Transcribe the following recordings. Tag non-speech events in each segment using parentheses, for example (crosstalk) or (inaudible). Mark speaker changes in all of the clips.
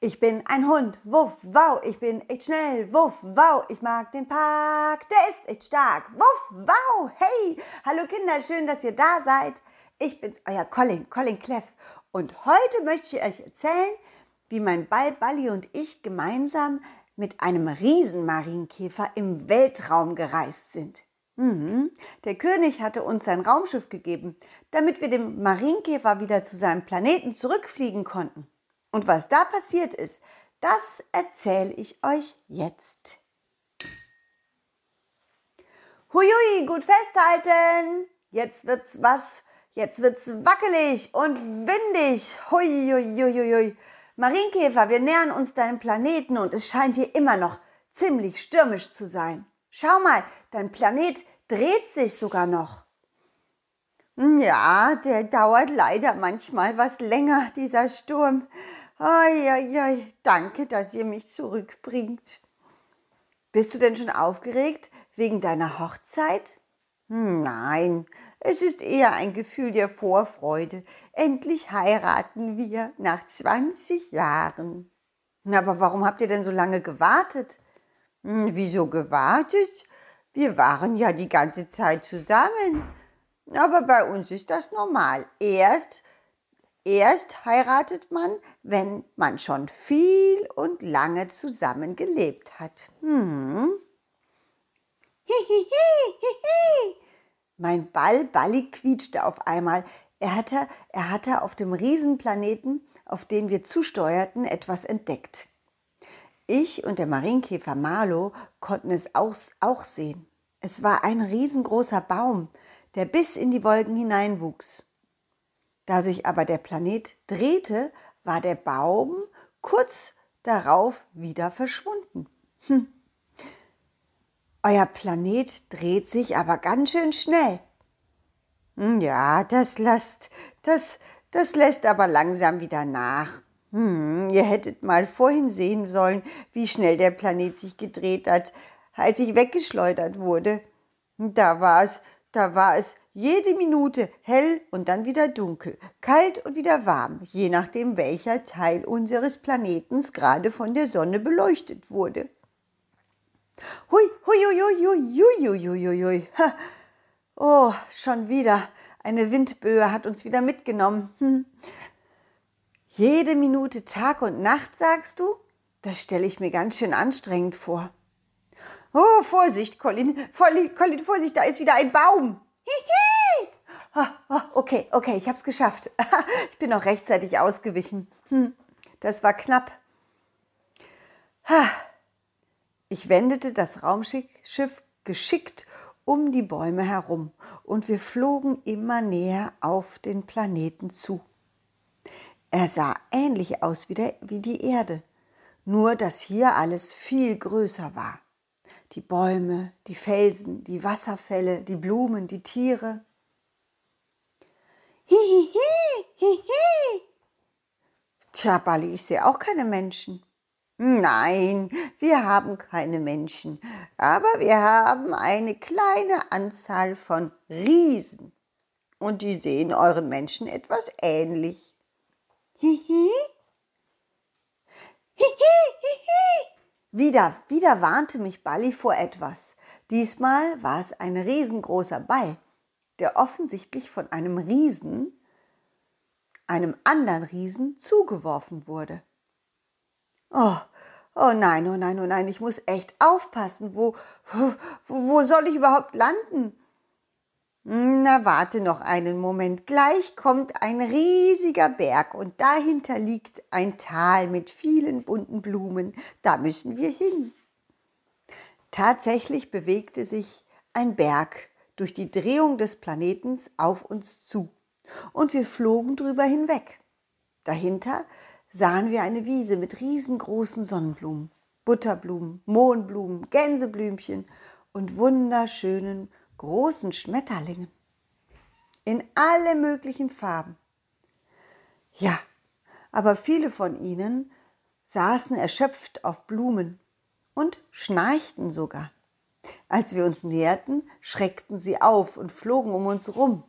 Speaker 1: Ich bin ein Hund, wuff, wow, ich bin echt schnell, wuff, wow, ich mag den Park, der ist echt stark, wuff, wow, hey, hallo Kinder, schön, dass ihr da seid. Ich bin's, euer Colin, Colin Cleff und heute möchte ich euch erzählen, wie mein Ball Balli und ich gemeinsam mit einem Riesenmarienkäfer im Weltraum gereist sind. Mhm. Der König hatte uns sein Raumschiff gegeben, damit wir dem Marienkäfer wieder zu seinem Planeten zurückfliegen konnten. Und was da passiert ist, das erzähle ich euch jetzt. Huiui, gut festhalten. Jetzt wird's was, jetzt wird's wackelig und windig. Huiuiuiui. Marienkäfer, wir nähern uns deinem Planeten und es scheint hier immer noch ziemlich stürmisch zu sein. Schau mal, dein Planet dreht sich sogar noch. Ja, der dauert leider manchmal was länger, dieser Sturm. Eieiei, danke, dass ihr mich zurückbringt. Bist du denn schon aufgeregt wegen deiner Hochzeit? Hm, nein, es ist eher ein Gefühl der Vorfreude. Endlich heiraten wir nach 20 Jahren. Aber warum habt ihr denn so lange gewartet? Hm, wieso gewartet? Wir waren ja die ganze Zeit zusammen. Aber bei uns ist das normal. Erst Erst heiratet man, wenn man schon viel und lange zusammen gelebt hat. Hm. Hihihi, Mein Ball Balli quietschte auf einmal. Er hatte, er hatte auf dem Riesenplaneten, auf den wir zusteuerten, etwas entdeckt. Ich und der Marienkäfer Marlo konnten es auch, auch sehen. Es war ein riesengroßer Baum, der bis in die Wolken hineinwuchs. Da sich aber der Planet drehte, war der Baum kurz darauf wieder verschwunden. Hm. Euer Planet dreht sich aber ganz schön schnell. Hm, ja, das lässt, das, das lässt aber langsam wieder nach. Hm, ihr hättet mal vorhin sehen sollen, wie schnell der Planet sich gedreht hat, als ich weggeschleudert wurde. Da war es, da war es jede Minute hell und dann wieder dunkel, kalt und wieder warm, je nachdem welcher Teil unseres Planetens gerade von der Sonne beleuchtet wurde. Hui, hui, hui, hui, hui, hui, hui, hui. hui. Oh, schon wieder. Eine Windböe hat uns wieder mitgenommen. Hm. Jede Minute Tag und Nacht, sagst du? Das stelle ich mir ganz schön anstrengend vor. Oh, Vorsicht, Colin, Colin, Colin Vorsicht, da ist wieder ein Baum. Hihi. Ah, ah, okay, okay, ich habe es geschafft. (laughs) ich bin noch rechtzeitig ausgewichen. Hm, das war knapp. Ich wendete das Raumschiff geschickt um die Bäume herum und wir flogen immer näher auf den Planeten zu. Er sah ähnlich aus wie, der, wie die Erde, nur dass hier alles viel größer war die Bäume, die Felsen, die Wasserfälle, die Blumen, die Tiere. Hihihi, hihi. Tja, Bali, ich sehe auch keine Menschen. Nein, wir haben keine Menschen, aber wir haben eine kleine Anzahl von Riesen. Und die sehen euren Menschen etwas ähnlich. Hihi. Hihi, hihi. Wieder, wieder warnte mich Bali vor etwas. Diesmal war es ein riesengroßer Ball, der offensichtlich von einem Riesen, einem anderen Riesen, zugeworfen wurde. Oh, oh nein, oh nein, oh nein, ich muss echt aufpassen. Wo, wo, wo soll ich überhaupt landen? Na, warte noch einen Moment. Gleich kommt ein riesiger Berg und dahinter liegt ein Tal mit vielen bunten Blumen. Da müssen wir hin. Tatsächlich bewegte sich ein Berg durch die Drehung des Planetens auf uns zu und wir flogen drüber hinweg. Dahinter sahen wir eine Wiese mit riesengroßen Sonnenblumen, Butterblumen, Mohnblumen, Gänseblümchen und wunderschönen großen Schmetterlingen in alle möglichen Farben. Ja, aber viele von ihnen saßen erschöpft auf Blumen und schnarchten sogar. Als wir uns näherten, schreckten sie auf und flogen um uns rum.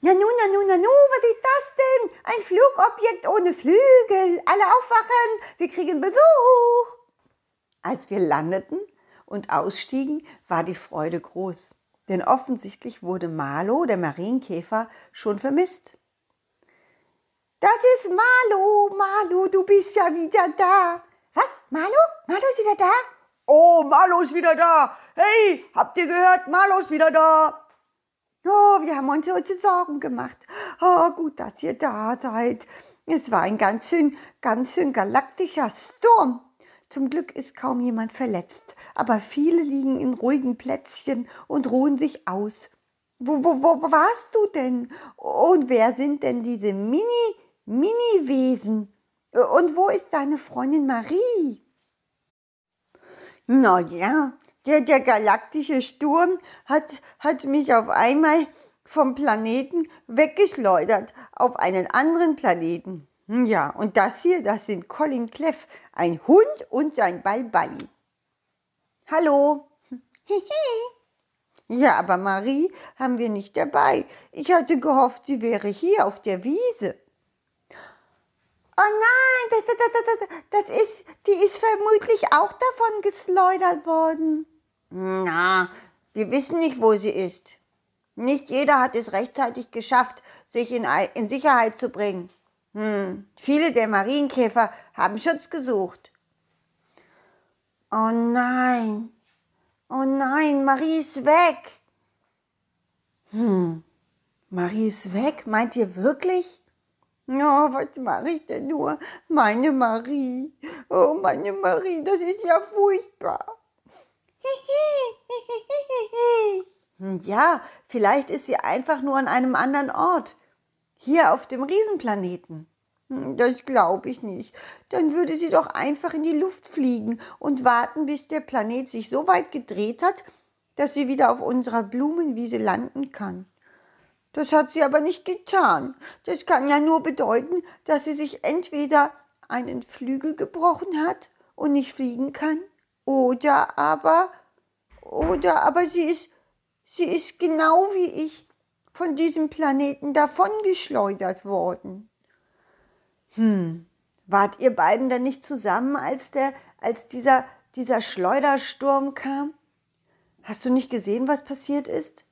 Speaker 1: Nanu, nanu, nanu, was ist das denn? Ein Flugobjekt ohne Flügel. Alle aufwachen, wir kriegen Besuch. Als wir landeten und ausstiegen, war die Freude groß, denn offensichtlich wurde Malo, der Marienkäfer, schon vermisst. Das ist Malo, Malo, du bist ja wieder da. Was? Malo? Malo ist wieder da?
Speaker 2: Oh, Malo ist wieder da. Hey, habt ihr gehört? Malo ist wieder da.
Speaker 1: Oh, wir haben uns heute Sorgen gemacht. Oh, gut, dass ihr da seid. Es war ein ganz schön, ganz schön galaktischer Sturm. Zum Glück ist kaum jemand verletzt, aber viele liegen in ruhigen Plätzchen und ruhen sich aus. Wo, wo, wo, wo warst du denn? Und wer sind denn diese Mini, Mini-Wesen? Und wo ist deine Freundin Marie? Na ja, der, der galaktische Sturm hat, hat mich auf einmal vom Planeten weggeschleudert auf einen anderen Planeten. Hm, ja, und das hier, das sind Colin Cleff, ein Hund und sein Balballi. Hallo. (laughs) ja, aber Marie haben wir nicht dabei. Ich hatte gehofft, sie wäre hier auf der Wiese. Oh nein, das, das, das, das, ist, die ist vermutlich auch davon geschleudert worden.
Speaker 2: Na, wir wissen nicht, wo sie ist. Nicht jeder hat es rechtzeitig geschafft, sich in, in Sicherheit zu bringen. Hm. Viele der Marienkäfer haben Schutz gesucht.
Speaker 1: Oh nein, oh nein, Marie ist weg. Hm, Marie ist weg, meint ihr wirklich? Ja, was mache ich denn nur? Meine Marie, oh meine Marie, das ist ja furchtbar. Ja, vielleicht ist sie einfach nur an einem anderen Ort. Hier auf dem Riesenplaneten. Hm, das glaube ich nicht. Dann würde sie doch einfach in die Luft fliegen und warten, bis der Planet sich so weit gedreht hat, dass sie wieder auf unserer Blumenwiese landen kann. Das hat sie aber nicht getan. Das kann ja nur bedeuten, dass sie sich entweder einen Flügel gebrochen hat und nicht fliegen kann, oder aber, oder aber sie ist, sie ist genau wie ich von diesem Planeten davongeschleudert worden. Hm, wart ihr beiden denn nicht zusammen, als der, als dieser, dieser Schleudersturm kam? Hast du nicht gesehen, was passiert ist?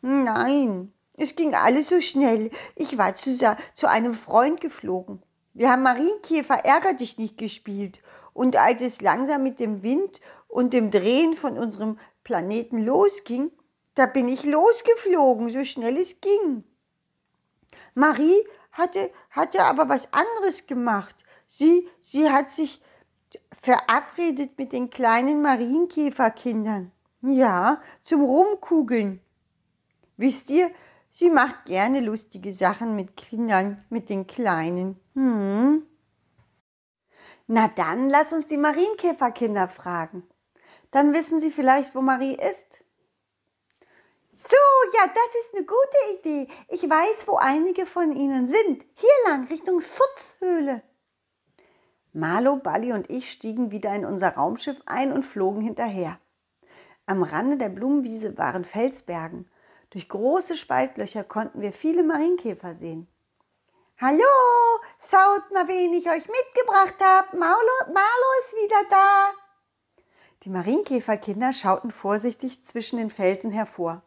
Speaker 1: Nein, es ging alles so schnell. Ich war zu, zu einem Freund geflogen. Wir haben Marienkäfer ärger dich nicht gespielt und als es langsam mit dem Wind und dem Drehen von unserem Planeten losging, da bin ich losgeflogen, so schnell es ging. Marie hatte, hatte aber was anderes gemacht. Sie, sie hat sich verabredet mit den kleinen Marienkäferkindern. Ja, zum Rumkugeln. Wisst ihr, sie macht gerne lustige Sachen mit Kindern, mit den Kleinen. Hm. Na dann lass uns die Marienkäferkinder fragen. Dann wissen sie vielleicht, wo Marie ist. So, ja, das ist eine gute Idee. Ich weiß, wo einige von ihnen sind. Hier lang, Richtung Schutzhöhle. Marlo, Balli und ich stiegen wieder in unser Raumschiff ein und flogen hinterher. Am Rande der Blumenwiese waren Felsbergen. Durch große Spaltlöcher konnten wir viele Marienkäfer sehen. Hallo, schaut mal, wen ich euch mitgebracht habe. Marlo, Marlo ist wieder da. Die Marienkäferkinder schauten vorsichtig zwischen den Felsen hervor.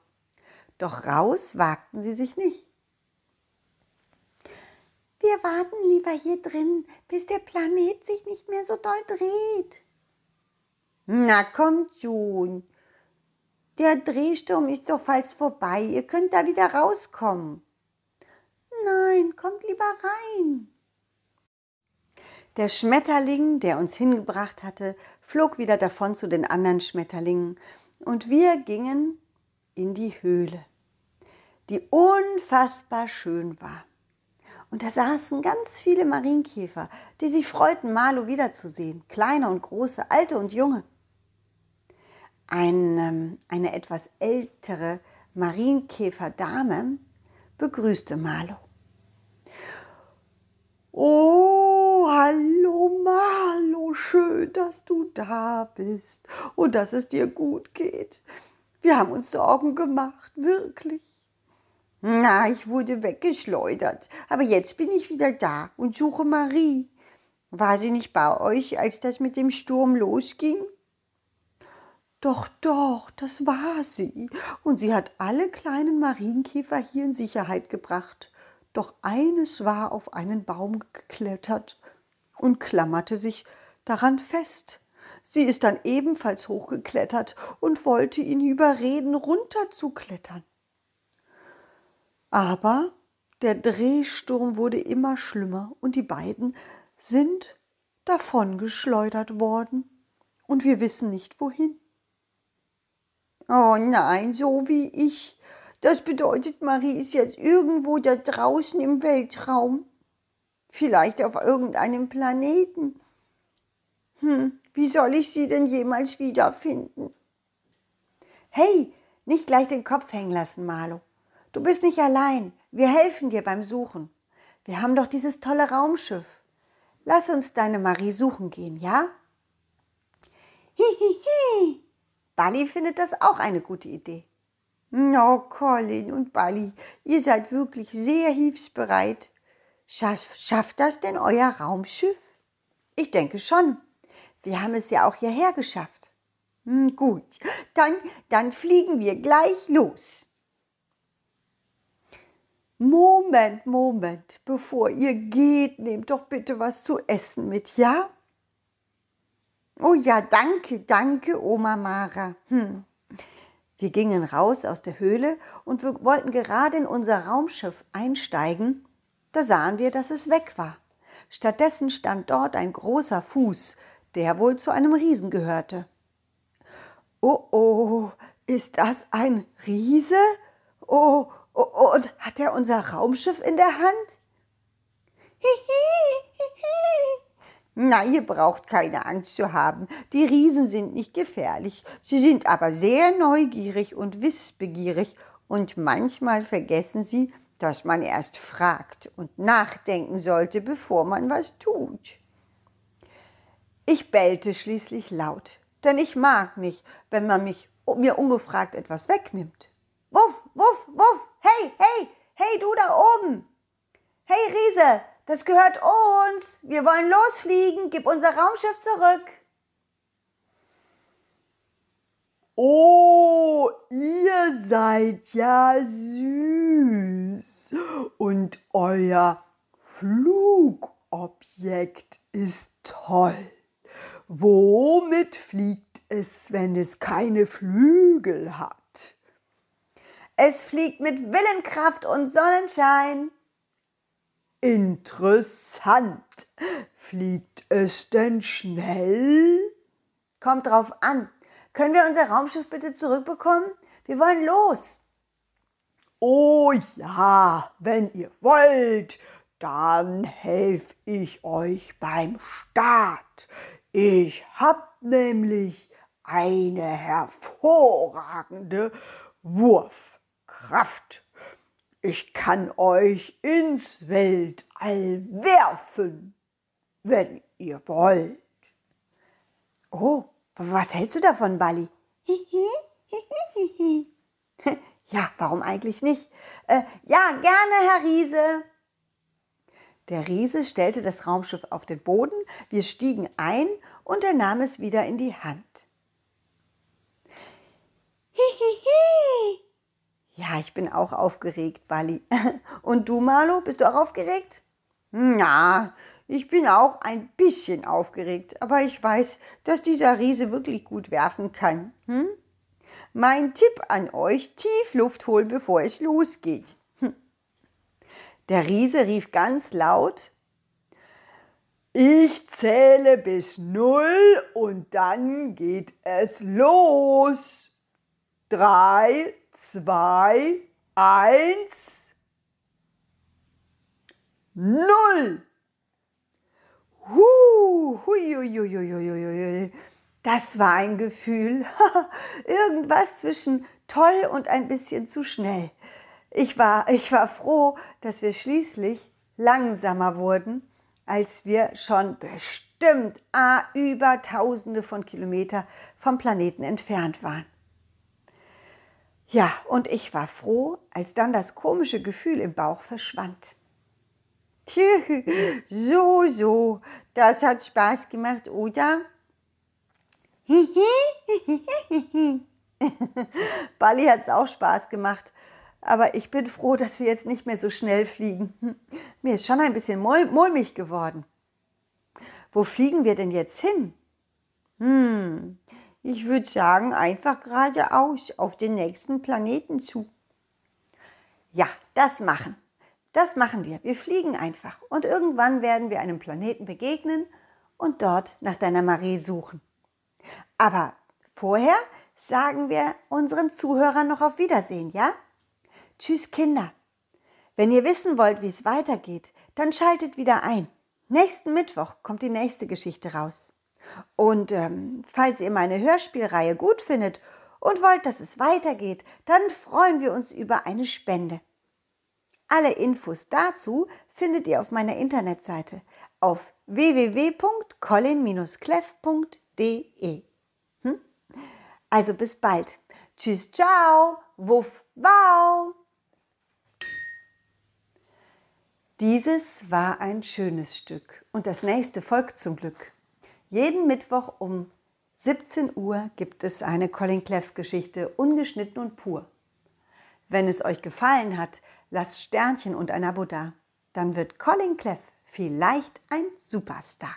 Speaker 1: Doch raus wagten sie sich nicht. Wir warten lieber hier drin, bis der Planet sich nicht mehr so doll dreht. Na kommt schon. Der Drehsturm ist doch fast vorbei. Ihr könnt da wieder rauskommen. Nein, kommt lieber rein. Der Schmetterling, der uns hingebracht hatte, flog wieder davon zu den anderen Schmetterlingen, und wir gingen in die Höhle, die unfassbar schön war. Und da saßen ganz viele Marienkäfer, die sich freuten, Malu wiederzusehen, kleine und große, alte und junge. Eine, eine etwas ältere Marienkäferdame begrüßte Malu. Oh, hallo Marlo, schön, dass du da bist und dass es dir gut geht. Wir haben uns Sorgen gemacht, wirklich.
Speaker 2: Na, ich wurde weggeschleudert, aber jetzt bin ich wieder da und suche Marie. War sie nicht bei euch, als das mit dem Sturm losging?
Speaker 1: Doch, doch, das war sie. Und sie hat alle kleinen Marienkäfer hier in Sicherheit gebracht. Doch eines war auf einen Baum geklettert und klammerte sich daran fest. Sie ist dann ebenfalls hochgeklettert und wollte ihn überreden, runterzuklettern. Aber der Drehsturm wurde immer schlimmer und die beiden sind davongeschleudert worden und wir wissen nicht wohin.
Speaker 2: Oh nein, so wie ich. Das bedeutet, Marie ist jetzt irgendwo da draußen im Weltraum. Vielleicht auf irgendeinem Planeten. Hm, wie soll ich sie denn jemals wiederfinden?
Speaker 1: Hey, nicht gleich den Kopf hängen lassen, Marlo. Du bist nicht allein. Wir helfen dir beim Suchen. Wir haben doch dieses tolle Raumschiff. Lass uns deine Marie suchen gehen, ja? Hihihi. Hi, hi. Bali findet das auch eine gute Idee.
Speaker 2: No, Colin und Bali, ihr seid wirklich sehr hilfsbereit.
Speaker 1: Schaff, schafft das denn euer Raumschiff? Ich denke schon. Wir haben es ja auch hierher geschafft.
Speaker 2: Hm, gut, dann, dann fliegen wir gleich los.
Speaker 1: Moment, Moment, bevor ihr geht, nehmt doch bitte was zu essen mit, ja?
Speaker 2: Oh ja, danke, danke, Oma Mara. Hm.
Speaker 1: Wir gingen raus aus der Höhle und wir wollten gerade in unser Raumschiff einsteigen. Da sahen wir, dass es weg war. Stattdessen stand dort ein großer Fuß, der wohl zu einem Riesen gehörte. Oh, oh, ist das ein Riese? Oh, oh, und hat er unser Raumschiff in der Hand?
Speaker 2: Hihi, hihi. Na, ihr braucht keine Angst zu haben. Die Riesen sind nicht gefährlich. Sie sind aber sehr neugierig und wissbegierig und manchmal vergessen sie, dass man erst fragt und nachdenken sollte, bevor man was tut.
Speaker 1: Ich bellte schließlich laut, denn ich mag nicht, wenn man mich mir ungefragt etwas wegnimmt.
Speaker 2: Wuff, wuff, wuff, hey, hey, hey, du da oben! Hey, Riese, das gehört uns. Wir wollen losfliegen. Gib unser Raumschiff zurück.
Speaker 3: Oh, ihr seid ja süß. Und euer Flugobjekt ist toll. Womit fliegt es, wenn es keine Flügel hat?
Speaker 2: Es fliegt mit Willenkraft und Sonnenschein.
Speaker 3: Interessant. Fliegt es denn schnell?
Speaker 2: Kommt drauf an. Können wir unser Raumschiff bitte zurückbekommen? Wir wollen los.
Speaker 3: Oh ja, wenn ihr wollt, dann helfe ich euch beim Start. Ich hab nämlich eine hervorragende Wurfkraft. Ich kann euch ins Weltall werfen, wenn ihr wollt.
Speaker 1: Oh, was hältst du davon, Bali? (laughs) ja, warum eigentlich nicht?
Speaker 2: Äh, ja, gerne, Herr Riese.
Speaker 1: Der Riese stellte das Raumschiff auf den Boden, wir stiegen ein und er nahm es wieder in die Hand.
Speaker 2: Hihihi,
Speaker 1: ja, ich bin auch aufgeregt, Bali. (laughs) Und du, Marlo, bist du auch aufgeregt?
Speaker 2: Na, ich bin auch ein bisschen aufgeregt, aber ich weiß, dass dieser Riese wirklich gut werfen kann. Hm? Mein Tipp an euch, tief Luft holen, bevor es losgeht. Hm.
Speaker 1: Der Riese rief ganz laut,
Speaker 3: ich zähle bis null und dann geht es los. Drei, zwei, eins, null.
Speaker 1: Huh, hui, hui, hui, hui, Das war ein Gefühl. (laughs) Irgendwas zwischen toll und ein bisschen zu schnell. Ich war, ich war froh, dass wir schließlich langsamer wurden, als wir schon bestimmt ah, über Tausende von Kilometer vom Planeten entfernt waren. Ja, und ich war froh, als dann das komische Gefühl im Bauch verschwand.
Speaker 2: Tja, so, so, das hat Spaß gemacht, oder? (laughs)
Speaker 1: Bali hat es auch Spaß gemacht. Aber ich bin froh, dass wir jetzt nicht mehr so schnell fliegen. (laughs) Mir ist schon ein bisschen mulmig geworden. Wo fliegen wir denn jetzt hin?
Speaker 2: Hm, ich würde sagen, einfach geradeaus auf den nächsten Planeten zu.
Speaker 1: Ja, das machen. Das machen wir. Wir fliegen einfach. Und irgendwann werden wir einem Planeten begegnen und dort nach deiner Marie suchen. Aber vorher sagen wir unseren Zuhörern noch auf Wiedersehen, ja? Tschüss, Kinder. Wenn ihr wissen wollt, wie es weitergeht, dann schaltet wieder ein. Nächsten Mittwoch kommt die nächste Geschichte raus. Und ähm, falls ihr meine Hörspielreihe gut findet und wollt, dass es weitergeht, dann freuen wir uns über eine Spende. Alle Infos dazu findet ihr auf meiner Internetseite auf www.colin-cleff.de. Hm? Also bis bald. Tschüss, ciao, wuff, wow. Dieses war ein schönes Stück und das nächste folgt zum Glück. Jeden Mittwoch um 17 Uhr gibt es eine Colin Cleff Geschichte ungeschnitten und pur. Wenn es euch gefallen hat, lasst Sternchen und ein Abo da. Dann wird Colin Cleff vielleicht ein Superstar.